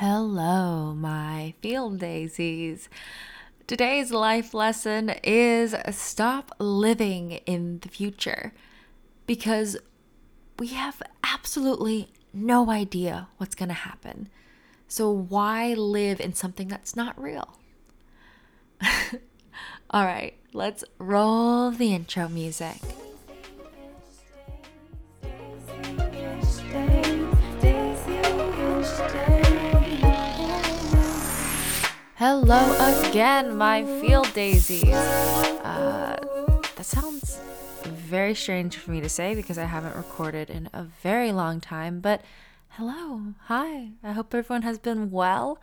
Hello, my field daisies. Today's life lesson is stop living in the future because we have absolutely no idea what's going to happen. So, why live in something that's not real? All right, let's roll the intro music. Hello again, my field daisies. Uh, that sounds very strange for me to say because I haven't recorded in a very long time, but hello, hi. I hope everyone has been well.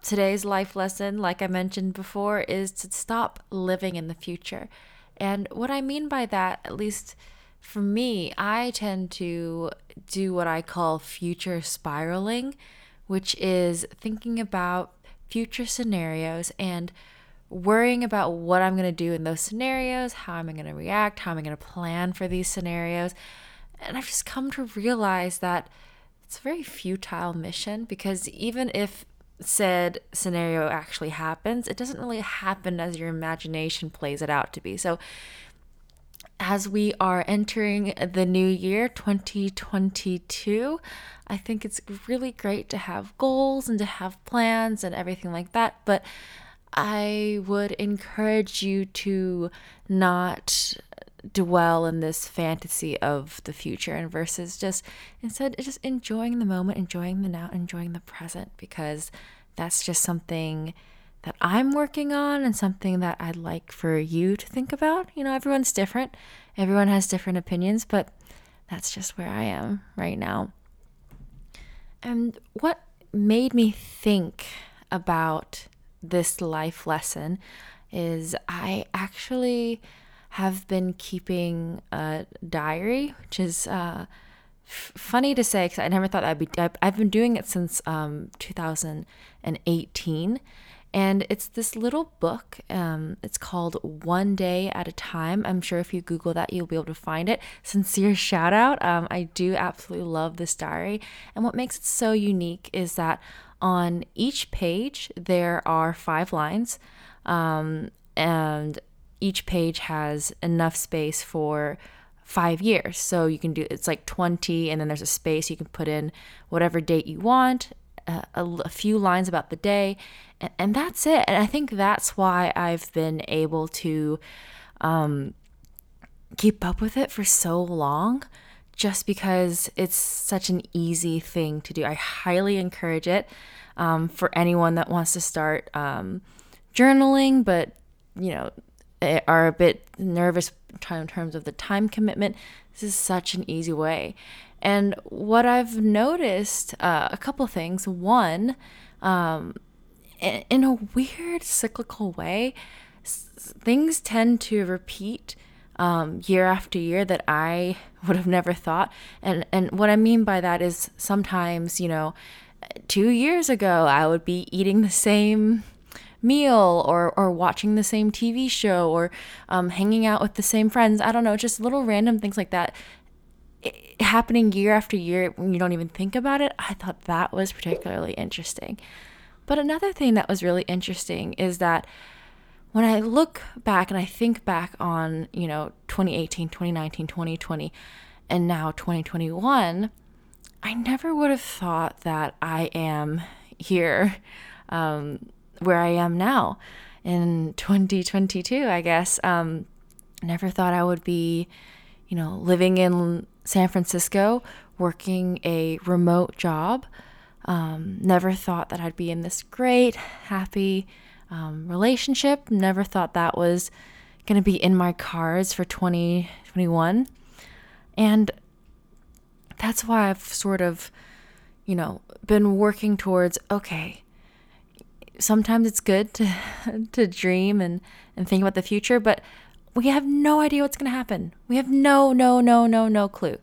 Today's life lesson, like I mentioned before, is to stop living in the future. And what I mean by that, at least for me, I tend to do what I call future spiraling, which is thinking about future scenarios and worrying about what I'm going to do in those scenarios, how am I going to react, how am I going to plan for these scenarios. And I've just come to realize that it's a very futile mission because even if said scenario actually happens, it doesn't really happen as your imagination plays it out to be. So as we are entering the new year 2022, I think it's really great to have goals and to have plans and everything like that. But I would encourage you to not dwell in this fantasy of the future and versus just instead just enjoying the moment, enjoying the now, enjoying the present because that's just something that I'm working on and something that I'd like for you to think about. You know, everyone's different, everyone has different opinions, but that's just where I am right now. And what made me think about this life lesson is I actually have been keeping a diary, which is uh, f- funny to say because I never thought I'd be. I've been doing it since um, 2018 and it's this little book. Um, it's called One Day at a Time. I'm sure if you Google that, you'll be able to find it. Sincere shout out. Um, I do absolutely love this diary. And what makes it so unique is that on each page, there are five lines. Um, and each page has enough space for five years. So you can do it's like 20, and then there's a space you can put in whatever date you want, a, a, few lines about the day, and, and, that's it. And I think that's why I've been able to um, keep up with it for so long, just because it's such an easy thing to do. I highly encourage it um, for anyone that wants to start um, journaling, but you know are a bit nervous in terms of the time commitment. This is such an easy way. And what I've noticed, uh, a couple things. One, um, in a weird cyclical way, things tend to repeat um, year after year that I would have never thought. And and what I mean by that is sometimes, you know, two years ago I would be eating the same meal or or watching the same TV show or um, hanging out with the same friends. I don't know, just little random things like that happening year after year when you don't even think about it, I thought that was particularly interesting. But another thing that was really interesting is that when I look back and I think back on, you know, 2018, 2019, 2020, and now 2021, I never would have thought that I am here um, where I am now in 2022, I guess. Um, never thought I would be, you know, living in San Francisco working a remote job. Um, never thought that I'd be in this great, happy um, relationship. Never thought that was going to be in my cards for 2021. And that's why I've sort of, you know, been working towards okay, sometimes it's good to, to dream and, and think about the future, but we have no idea what's going to happen. We have no, no, no, no, no clue.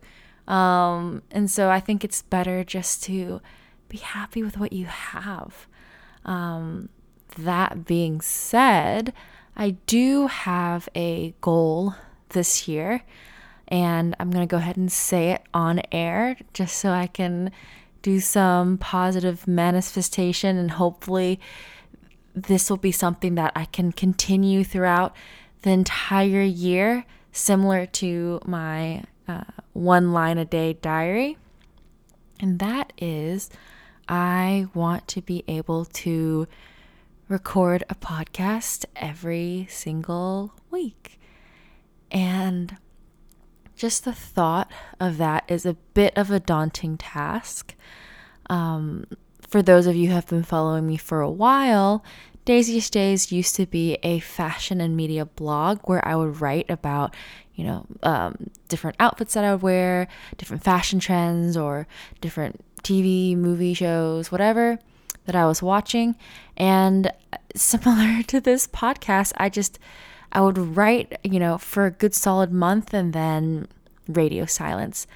Um, and so I think it's better just to be happy with what you have. Um, that being said, I do have a goal this year, and I'm going to go ahead and say it on air just so I can do some positive manifestation, and hopefully, this will be something that I can continue throughout the entire year, similar to my uh, one line a day diary. And that is, I want to be able to record a podcast every single week. And just the thought of that is a bit of a daunting task. Um, for those of you who have been following me for a while, Daisy's Days used to be a fashion and media blog where I would write about, you know, um, different outfits that I would wear, different fashion trends, or different TV, movie shows, whatever that I was watching. And similar to this podcast, I just, I would write, you know, for a good solid month and then radio silence.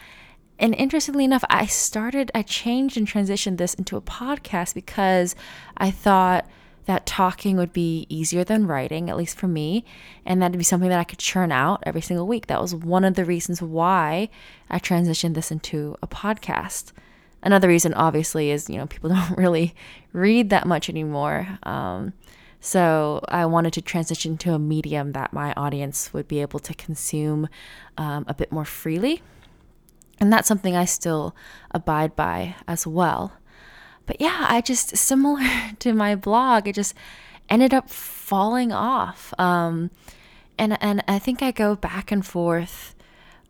And interestingly enough, I started, I changed and transitioned this into a podcast because I thought that talking would be easier than writing, at least for me, and that'd be something that I could churn out every single week. That was one of the reasons why I transitioned this into a podcast. Another reason, obviously, is you know people don't really read that much anymore. Um, so I wanted to transition to a medium that my audience would be able to consume um, a bit more freely, and that's something I still abide by as well. But yeah, I just similar to my blog, it just ended up falling off. Um, and and I think I go back and forth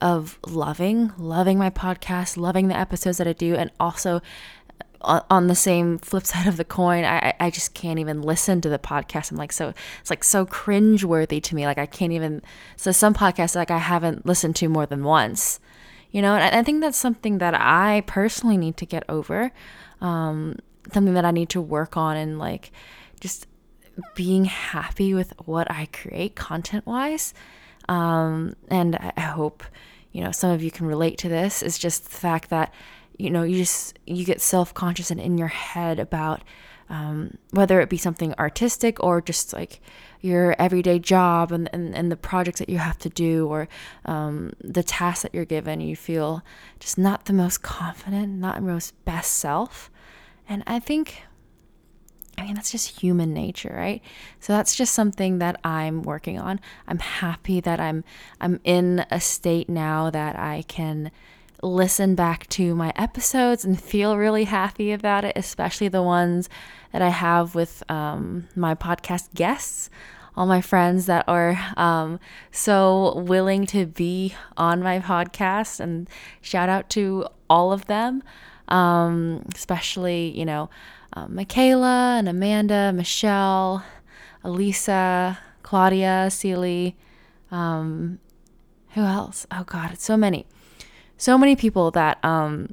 of loving, loving my podcast, loving the episodes that I do, and also on the same flip side of the coin, I, I just can't even listen to the podcast. I'm like, so it's like so cringe worthy to me. Like I can't even, so some podcasts like I haven't listened to more than once, you know, and I think that's something that I personally need to get over. Um, something that I need to work on and like just being happy with what I create content wise. Um, and I, hope, you know, some of you can relate to this is just the fact that, you know, you just, you get self conscious and in your head about um, whether it be something artistic or just like your everyday job and, and, and the projects that you have to do or um, the tasks that you're given, you feel just not the most confident, not most best self. And I think I mean, that's just human nature, right? So that's just something that I'm working on. I'm happy that I'm I'm in a state now that I can listen back to my episodes and feel really happy about it, especially the ones that I have with um, my podcast guests, all my friends that are um, so willing to be on my podcast. And shout out to all of them, um, especially, you know, um, Michaela and Amanda, Michelle, Elisa, Claudia, Seely. Um, who else? Oh God, it's so many, so many people that um,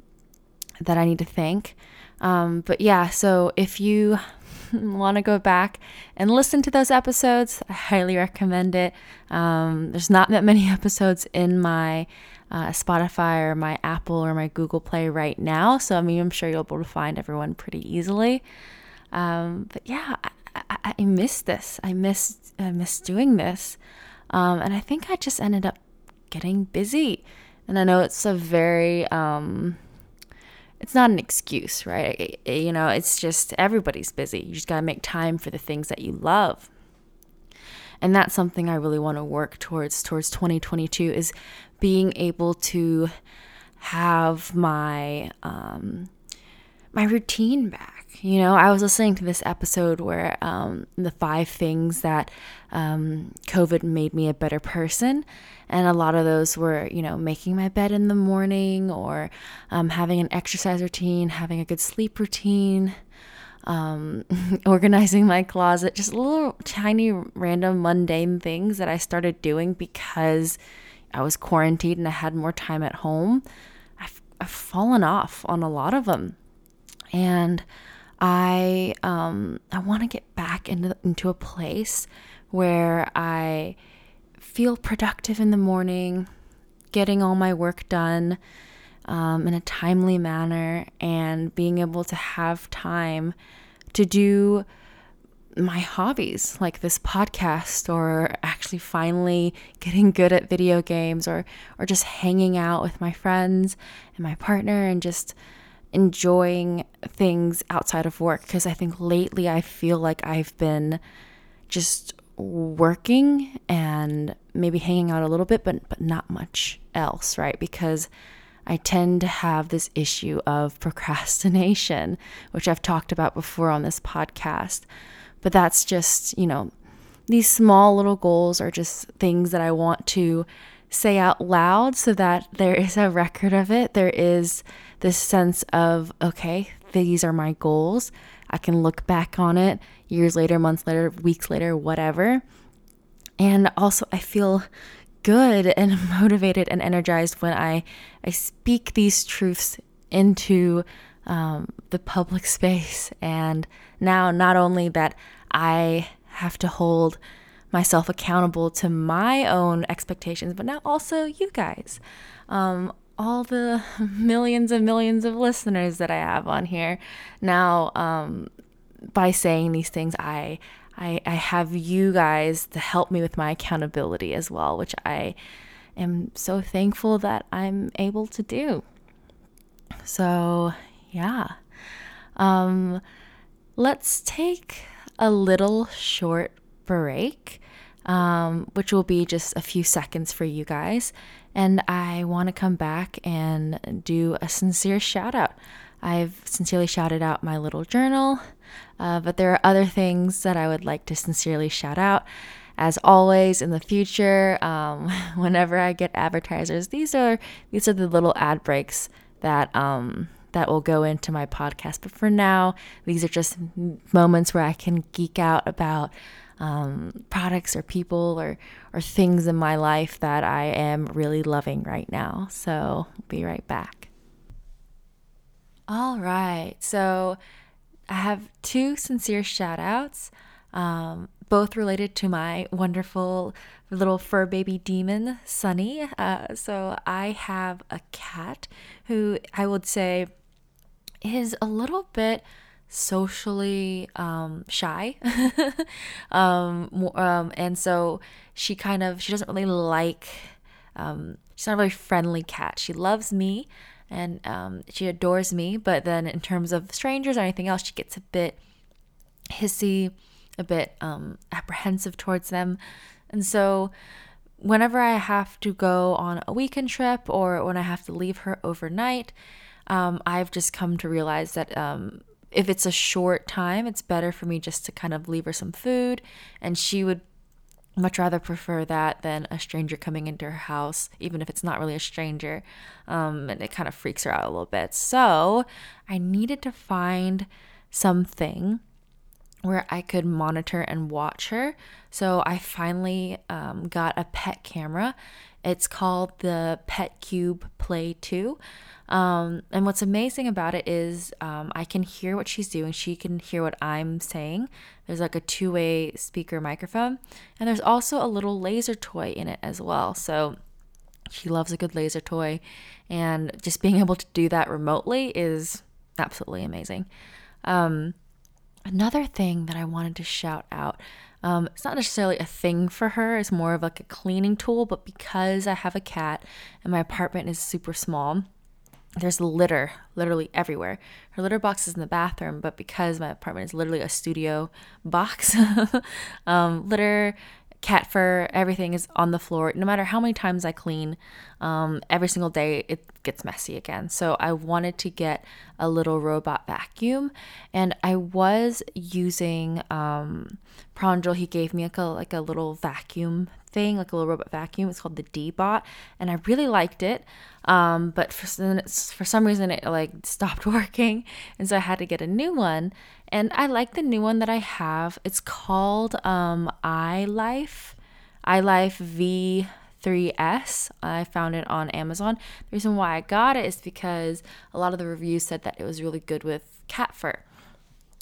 that I need to thank. Um, but yeah, so if you want to go back and listen to those episodes, I highly recommend it. Um, there's not that many episodes in my uh, Spotify or my Apple or my Google Play right now. So I mean, I'm sure you'll be able to find everyone pretty easily. Um, but yeah, I, I, I miss this. I miss I miss doing this, um, and I think I just ended up getting busy. And I know it's a very um, it's not an excuse, right? You know, it's just everybody's busy. You just got to make time for the things that you love. And that's something I really want to work towards towards 2022 is being able to have my um, my routine back. You know, I was listening to this episode where um, the five things that um, COVID made me a better person, and a lot of those were, you know, making my bed in the morning, or um, having an exercise routine, having a good sleep routine, um, organizing my closet, just little tiny, random, mundane things that I started doing because I was quarantined and I had more time at home, I've, I've fallen off on a lot of them. And I um, I want to get back into into a place where I feel productive in the morning, getting all my work done um, in a timely manner, and being able to have time to do my hobbies like this podcast or actually finally getting good at video games or or just hanging out with my friends and my partner and just enjoying things outside of work because I think lately I feel like I've been just working and maybe hanging out a little bit but but not much else, right? Because I tend to have this issue of procrastination, which I've talked about before on this podcast. But that's just, you know, these small little goals are just things that I want to say out loud so that there is a record of it. There is this sense of, okay, these are my goals. I can look back on it years later, months later, weeks later, whatever. And also, I feel good and motivated and energized when I, I speak these truths into um, the public space. And now, not only that I have to hold myself accountable to my own expectations, but now also you guys. Um, all the millions and millions of listeners that I have on here. Now, um, by saying these things, I I, I have you guys to help me with my accountability as well, which I am so thankful that I'm able to do. So, yeah. Um, let's take a little short break, um, which will be just a few seconds for you guys. And I want to come back and do a sincere shout out. I've sincerely shouted out my little journal, uh, but there are other things that I would like to sincerely shout out. As always, in the future, um, whenever I get advertisers, these are these are the little ad breaks that um, that will go into my podcast. But for now, these are just moments where I can geek out about um, products or people or or things in my life that I am really loving right now. So, be right back. All right. So I have two sincere shout outs, um, both related to my wonderful little fur baby demon, Sunny. Uh, so I have a cat who I would say is a little bit socially um, shy. um, um, and so she kind of, she doesn't really like, um, she's not a very friendly cat. She loves me, and um, she adores me. But then, in terms of strangers or anything else, she gets a bit hissy, a bit um, apprehensive towards them. And so, whenever I have to go on a weekend trip or when I have to leave her overnight, um, I've just come to realize that um, if it's a short time, it's better for me just to kind of leave her some food, and she would much rather prefer that than a stranger coming into her house, even if it's not really a stranger. Um, and it kind of freaks her out a little bit. So I needed to find something where I could monitor and watch her. So I finally um, got a pet camera. It's called the Petcube Play 2. Um, and what's amazing about it is um, I can hear what she's doing. She can hear what I'm saying. There's like a two way speaker microphone. And there's also a little laser toy in it as well. So she loves a good laser toy. And just being able to do that remotely is absolutely amazing. Um, another thing that I wanted to shout out um, it's not necessarily a thing for her, it's more of like a cleaning tool, but because I have a cat and my apartment is super small, there's litter literally everywhere. Her litter box is in the bathroom, but because my apartment is literally a studio box, um, litter, cat fur, everything is on the floor. No matter how many times I clean, um, every single day it gets messy again. So I wanted to get a little robot vacuum, and I was using um, Pranjal. He gave me like a like a little vacuum thing, like a little robot vacuum. It's called the Deebot, and I really liked it. Um, but for for some reason it like stopped working, and so I had to get a new one. And I like the new one that I have. It's called um, iLife, iLife V3S. I found it on Amazon. The reason why I got it is because a lot of the reviews said that it was really good with cat fur.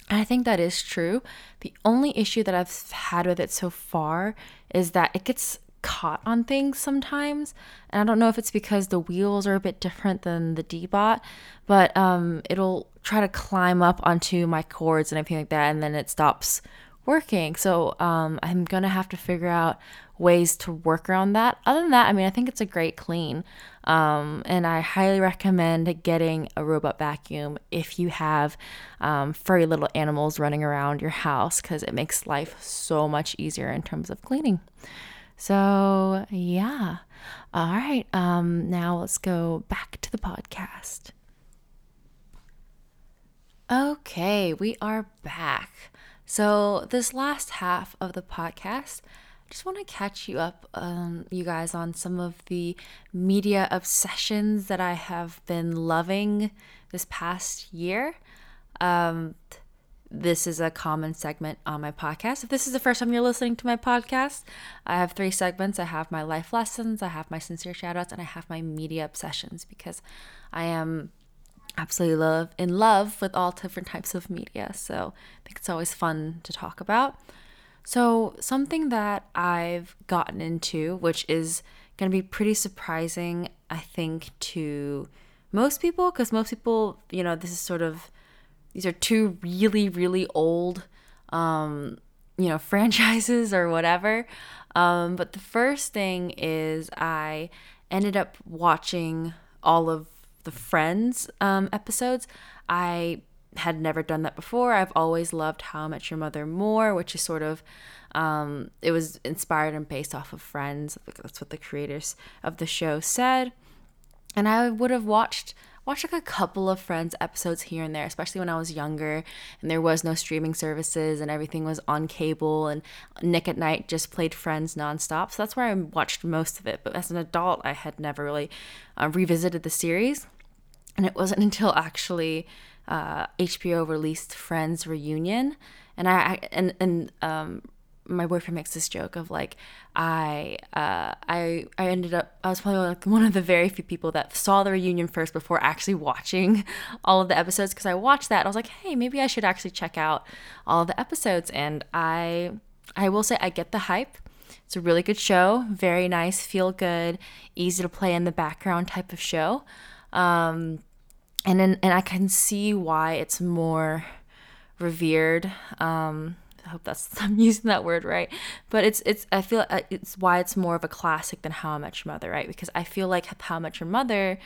I think that is true. The only issue that I've had with it so far is that it gets caught on things sometimes. And I don't know if it's because the wheels are a bit different than the Deebot, but um, it'll try to climb up onto my cords and everything like that, and then it stops working. So um, I'm gonna have to figure out ways to work around that. Other than that, I mean, I think it's a great clean. Um, and I highly recommend getting a robot vacuum if you have um, furry little animals running around your house because it makes life so much easier in terms of cleaning. So, yeah. All right. Um, now let's go back to the podcast. Okay, we are back. So, this last half of the podcast, I just want to catch you up, um, you guys, on some of the media obsessions that I have been loving this past year. Um, this is a common segment on my podcast. If this is the first time you're listening to my podcast, I have three segments. I have my life lessons, I have my sincere shoutouts, and I have my media obsessions because I am absolutely love in love with all different types of media. So I think it's always fun to talk about. So, something that I've gotten into, which is going to be pretty surprising, I think, to most people, because most people, you know, this is sort of, these are two really, really old, um, you know, franchises or whatever. Um, but the first thing is I ended up watching all of the Friends um, episodes. I had never done that before. I've always loved How I Met Your Mother more, which is sort of um, it was inspired and based off of Friends. That's what the creators of the show said. And I would have watched watched like a couple of Friends episodes here and there, especially when I was younger and there was no streaming services and everything was on cable and Nick at Nite just played Friends nonstop. So that's where I watched most of it. But as an adult, I had never really uh, revisited the series. And it wasn't until actually uh, HBO released Friends Reunion, and I and and um, my boyfriend makes this joke of like I uh, I I ended up I was probably like one of the very few people that saw the reunion first before actually watching all of the episodes. Because I watched that and I was like hey maybe I should actually check out all of the episodes. And I I will say I get the hype. It's a really good show very nice feel good easy to play in the background type of show um, and then and I can see why it's more revered. Um, I hope that's I'm using that word right, but it's it's I feel uh, it's why it's more of a classic than How I Met Your Mother, right? Because I feel like How I Met Your Mother,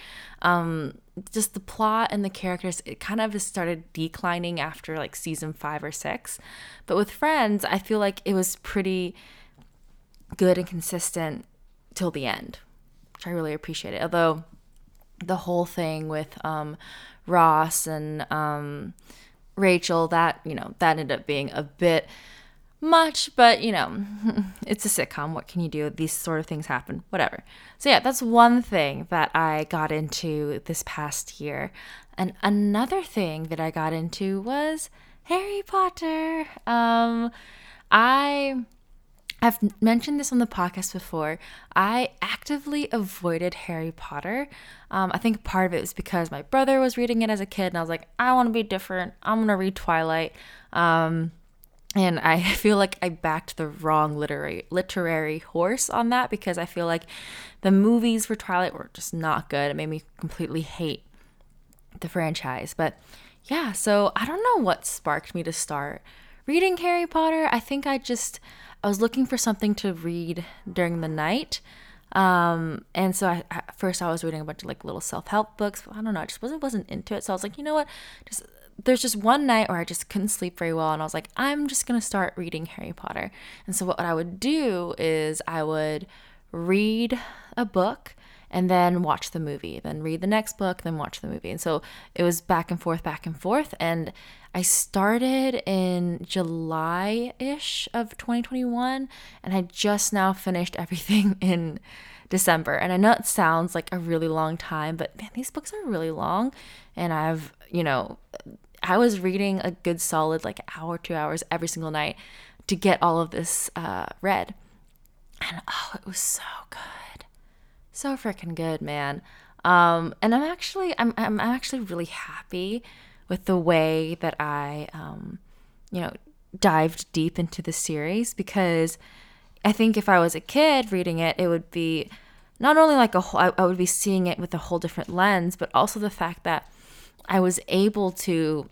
um, just the plot and the characters, it kind of started declining after like season five or six, but with Friends, I feel like it was pretty good and consistent till the end, which I really appreciate it. Although the whole thing with um, Ross and um, Rachel, that, you know, that ended up being a bit much, but you know, it's a sitcom. What can you do? These sort of things happen, whatever. So, yeah, that's one thing that I got into this past year. And another thing that I got into was Harry Potter. Um, I I've mentioned this on the podcast before. I actively avoided Harry Potter. Um, I think part of it was because my brother was reading it as a kid, and I was like, I want to be different. I'm going to read Twilight. Um, and I feel like I backed the wrong literary literary horse on that because I feel like the movies for Twilight were just not good. It made me completely hate the franchise. But yeah, so I don't know what sparked me to start reading Harry Potter. I think I just I was looking for something to read during the night. Um, and so I, at first I was reading a bunch of like little self-help books. I don't know, I just wasn't wasn't into it. So I was like, you know what? Just there's just one night where I just couldn't sleep very well and I was like, I'm just to start reading Harry Potter. And so what I would do is I would read a book and then watch the movie, then read the next book, then watch the movie. And so it was back and forth, back and forth. And I started in July ish of 2021, and I just now finished everything in December. And I know it sounds like a really long time, but man, these books are really long. And I've, you know, I was reading a good solid like hour, two hours every single night to get all of this uh, read. And oh, it was so good so freaking good, man. Um, and I'm actually I'm I'm actually really happy with the way that I um, you know dived deep into the series because I think if I was a kid reading it, it would be not only like a whole, I, I would be seeing it with a whole different lens, but also the fact that I was able to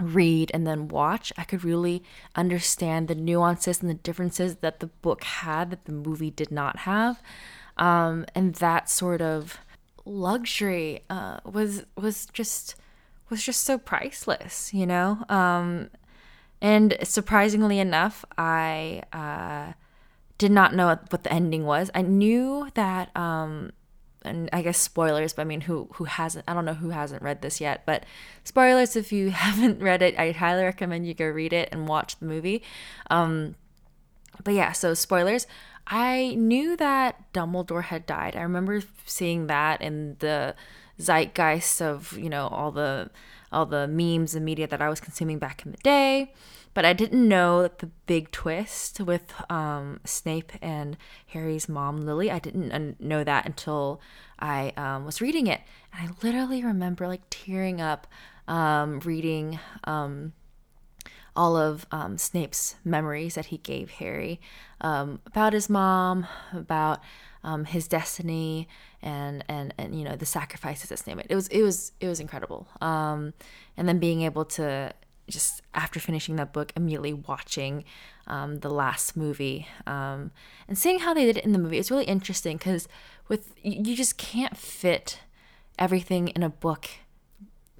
read and then watch, I could really understand the nuances and the differences that the book had that the movie did not have. Um, and that sort of luxury uh, was was just was just so priceless, you know. Um, and surprisingly enough, I uh, did not know what the ending was. I knew that um, and I guess spoilers, but I mean, who who hasn't? I don't know who hasn't read this yet, but spoilers if you haven't read it, I highly recommend you go read it and watch the movie. Um, but yeah, so spoilers. I knew that Dumbledore had died. I remember seeing that in the zeitgeist of you know all the all the memes and media that I was consuming back in the day but I didn't know the big twist with um, Snape and Harry's mom, Lily. I didn't know that until I um, was reading it. And I literally remember like tearing up um, reading um, all of um, Snape's memories that he gave Harry um, about his mom, about his destiny, and and and you know the sacrifices that Snape it. It was it was it was incredible. Um, and then being able to just after finishing that book, immediately watching um, the last movie um, and seeing how they did it in the movie. It's really interesting because with you just can't fit everything in a book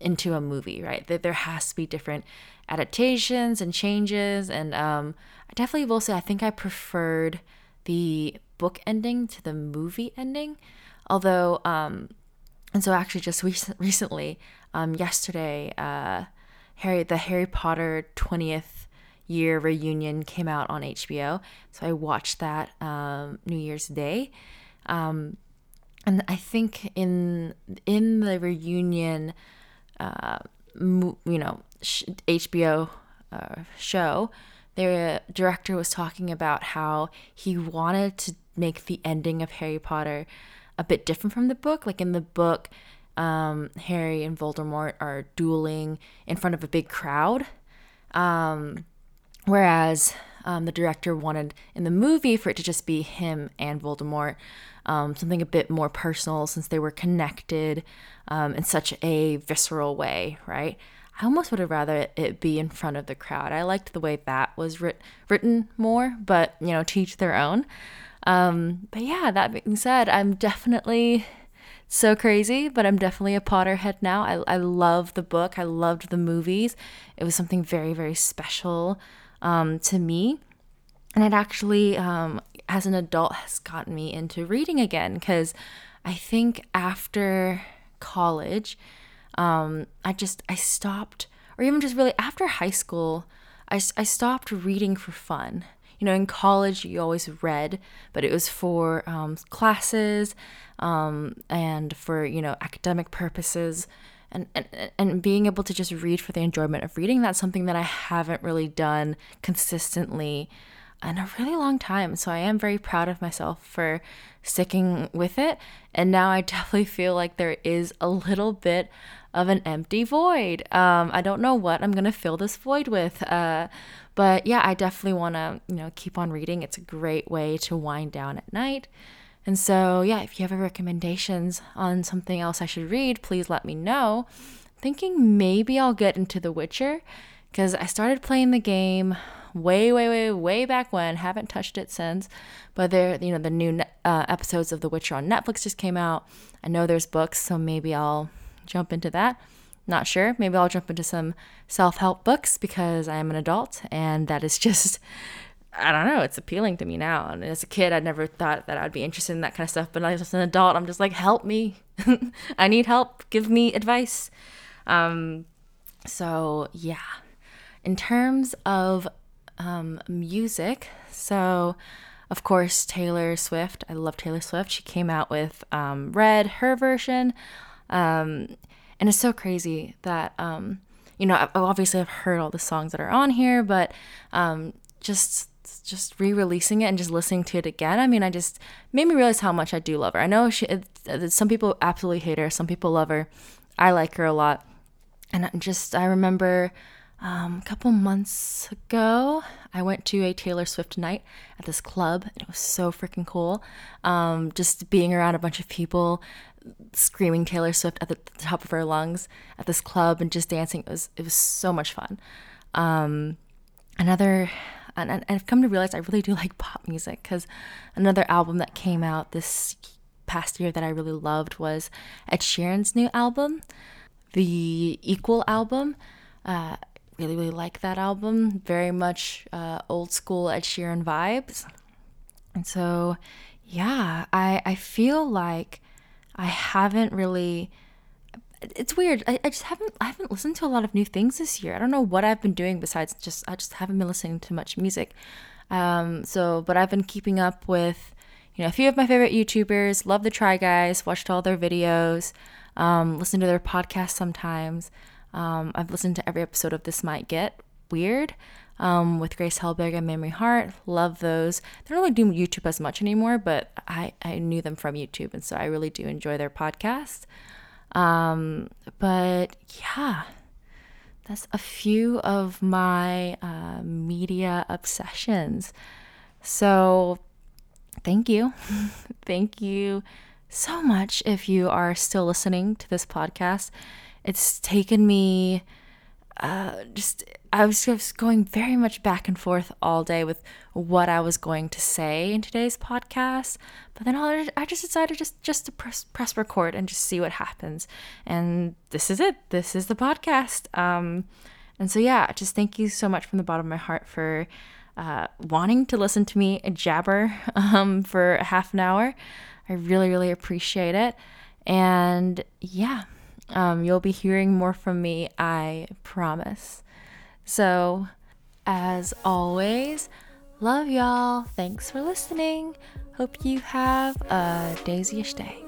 into a movie, right? There, there has to be different adaptations and changes. And um, I definitely will say I think I preferred the book ending to the movie ending. Although, um, and so actually just rec- recently, um, yesterday, uh, Harry the Harry Potter 20th year reunion came out on HBO. So I watched that um, New Year's Day. Um, and I think in in the reunion, uh, you know, HBO uh, show, the director was talking about how he wanted to make the ending of Harry Potter a bit different from the book. Like in the book, um, Harry and Voldemort are dueling in front of a big crowd. Um, whereas um, the director wanted in the movie for it to just be him and Voldemort, um, something a bit more personal since they were connected um, in such a visceral way, right? I almost would have rather it be in front of the crowd. I liked the way that was writ- written more, but you know, teach their own. Um, but yeah, that being said, I'm definitely so crazy, but I'm definitely a Potterhead now. I, I love the book, I loved the movies. It was something very, very special um, to me. And it actually, um, as an adult, has gotten me into reading again because I think after college, um, I just, I stopped, or even just really after high school, I, I stopped reading for fun you know, in college you always read, but it was for um, classes um, and for, you know, academic purposes. And, and, and being able to just read for the enjoyment of reading, that's something that I haven't really done consistently in a really long time. So I am very proud of myself for sticking with it. And now I definitely feel like there is a little bit of an empty void. Um, I don't know what I'm to fill this void with. Uh, but yeah, I definitely want to, you know, keep on reading. It's a great way to wind down at night. And so, yeah, if you have recommendations on something else I should read, please let me know. Thinking maybe I'll get into The Witcher because I started playing the game way, way, way, way back when. Haven't touched it since. But there, you know, the new uh, episodes of The Witcher on Netflix just came out. I know there's books, so maybe I'll jump into that. Not sure. Maybe I'll jump into some self help books because I am an adult and that is just, I don't know, it's appealing to me now. And as a kid, I never thought that I'd be interested in that kind of stuff. But as an adult, I'm just like, help me. I need help. Give me advice. Um, so, yeah. In terms of um, music, so of course, Taylor Swift. I love Taylor Swift. She came out with um, Red, her version. Um, and it's so crazy that, um, you know, obviously I've heard all the songs that are on here, but um, just just re-releasing it and just listening to it again i mean i just made me realize how much i do love her. I know she some people absolutely hate her some people love her. I like her a lot. And just i remember um, a couple months ago, I went to a Taylor Swift night at this club, and it was so freaking cool. Um, just being around a bunch of people screaming Taylor Swift at the top of her lungs at this club and just dancing. It was it was so much fun. Um, another, and, and I've come to realize I really do like pop music because another album that came out this past year that I really loved was Ed Sheeran's new album, the Equal album. Uh, really really like that album. Very much uh, old school Ed Sheeran vibes. And so, yeah, I I feel like I haven't really it's weird. I, I just haven't I haven't listened to a lot of new things this year. I don't know what I've been doing besides just I just haven't been listening to much music. Um, so but I've been keeping up with you know a few of my favorite YouTubers. Love the Try Guys. Watched all their videos. Um, listen to their podcasts sometimes. Um, I've listened to every episode of This Might Get Weird um, with Grace Helbig and Mamrie Hart. Love those. They don't really do YouTube as much anymore, but I, I knew them from YouTube, and so I really do enjoy their podcast. Um, but yeah, that's a few of my uh, media obsessions. So thank you. thank you so much if you are still listening to this podcast. It's taken me uh, just I was just going very much back and forth all day with what I was going to say in today's podcast. But then I just decided just just to press press record and just see what happens. And this is it. This is the podcast. Um, and so yeah, just thank you so much from the bottom of my heart for uh, wanting to listen to me jabber um, for half an hour. I really really appreciate it. And yeah. Um, you'll be hearing more from me, I promise. So, as always, love y'all. Thanks for listening. Hope you have a daisy-ish day.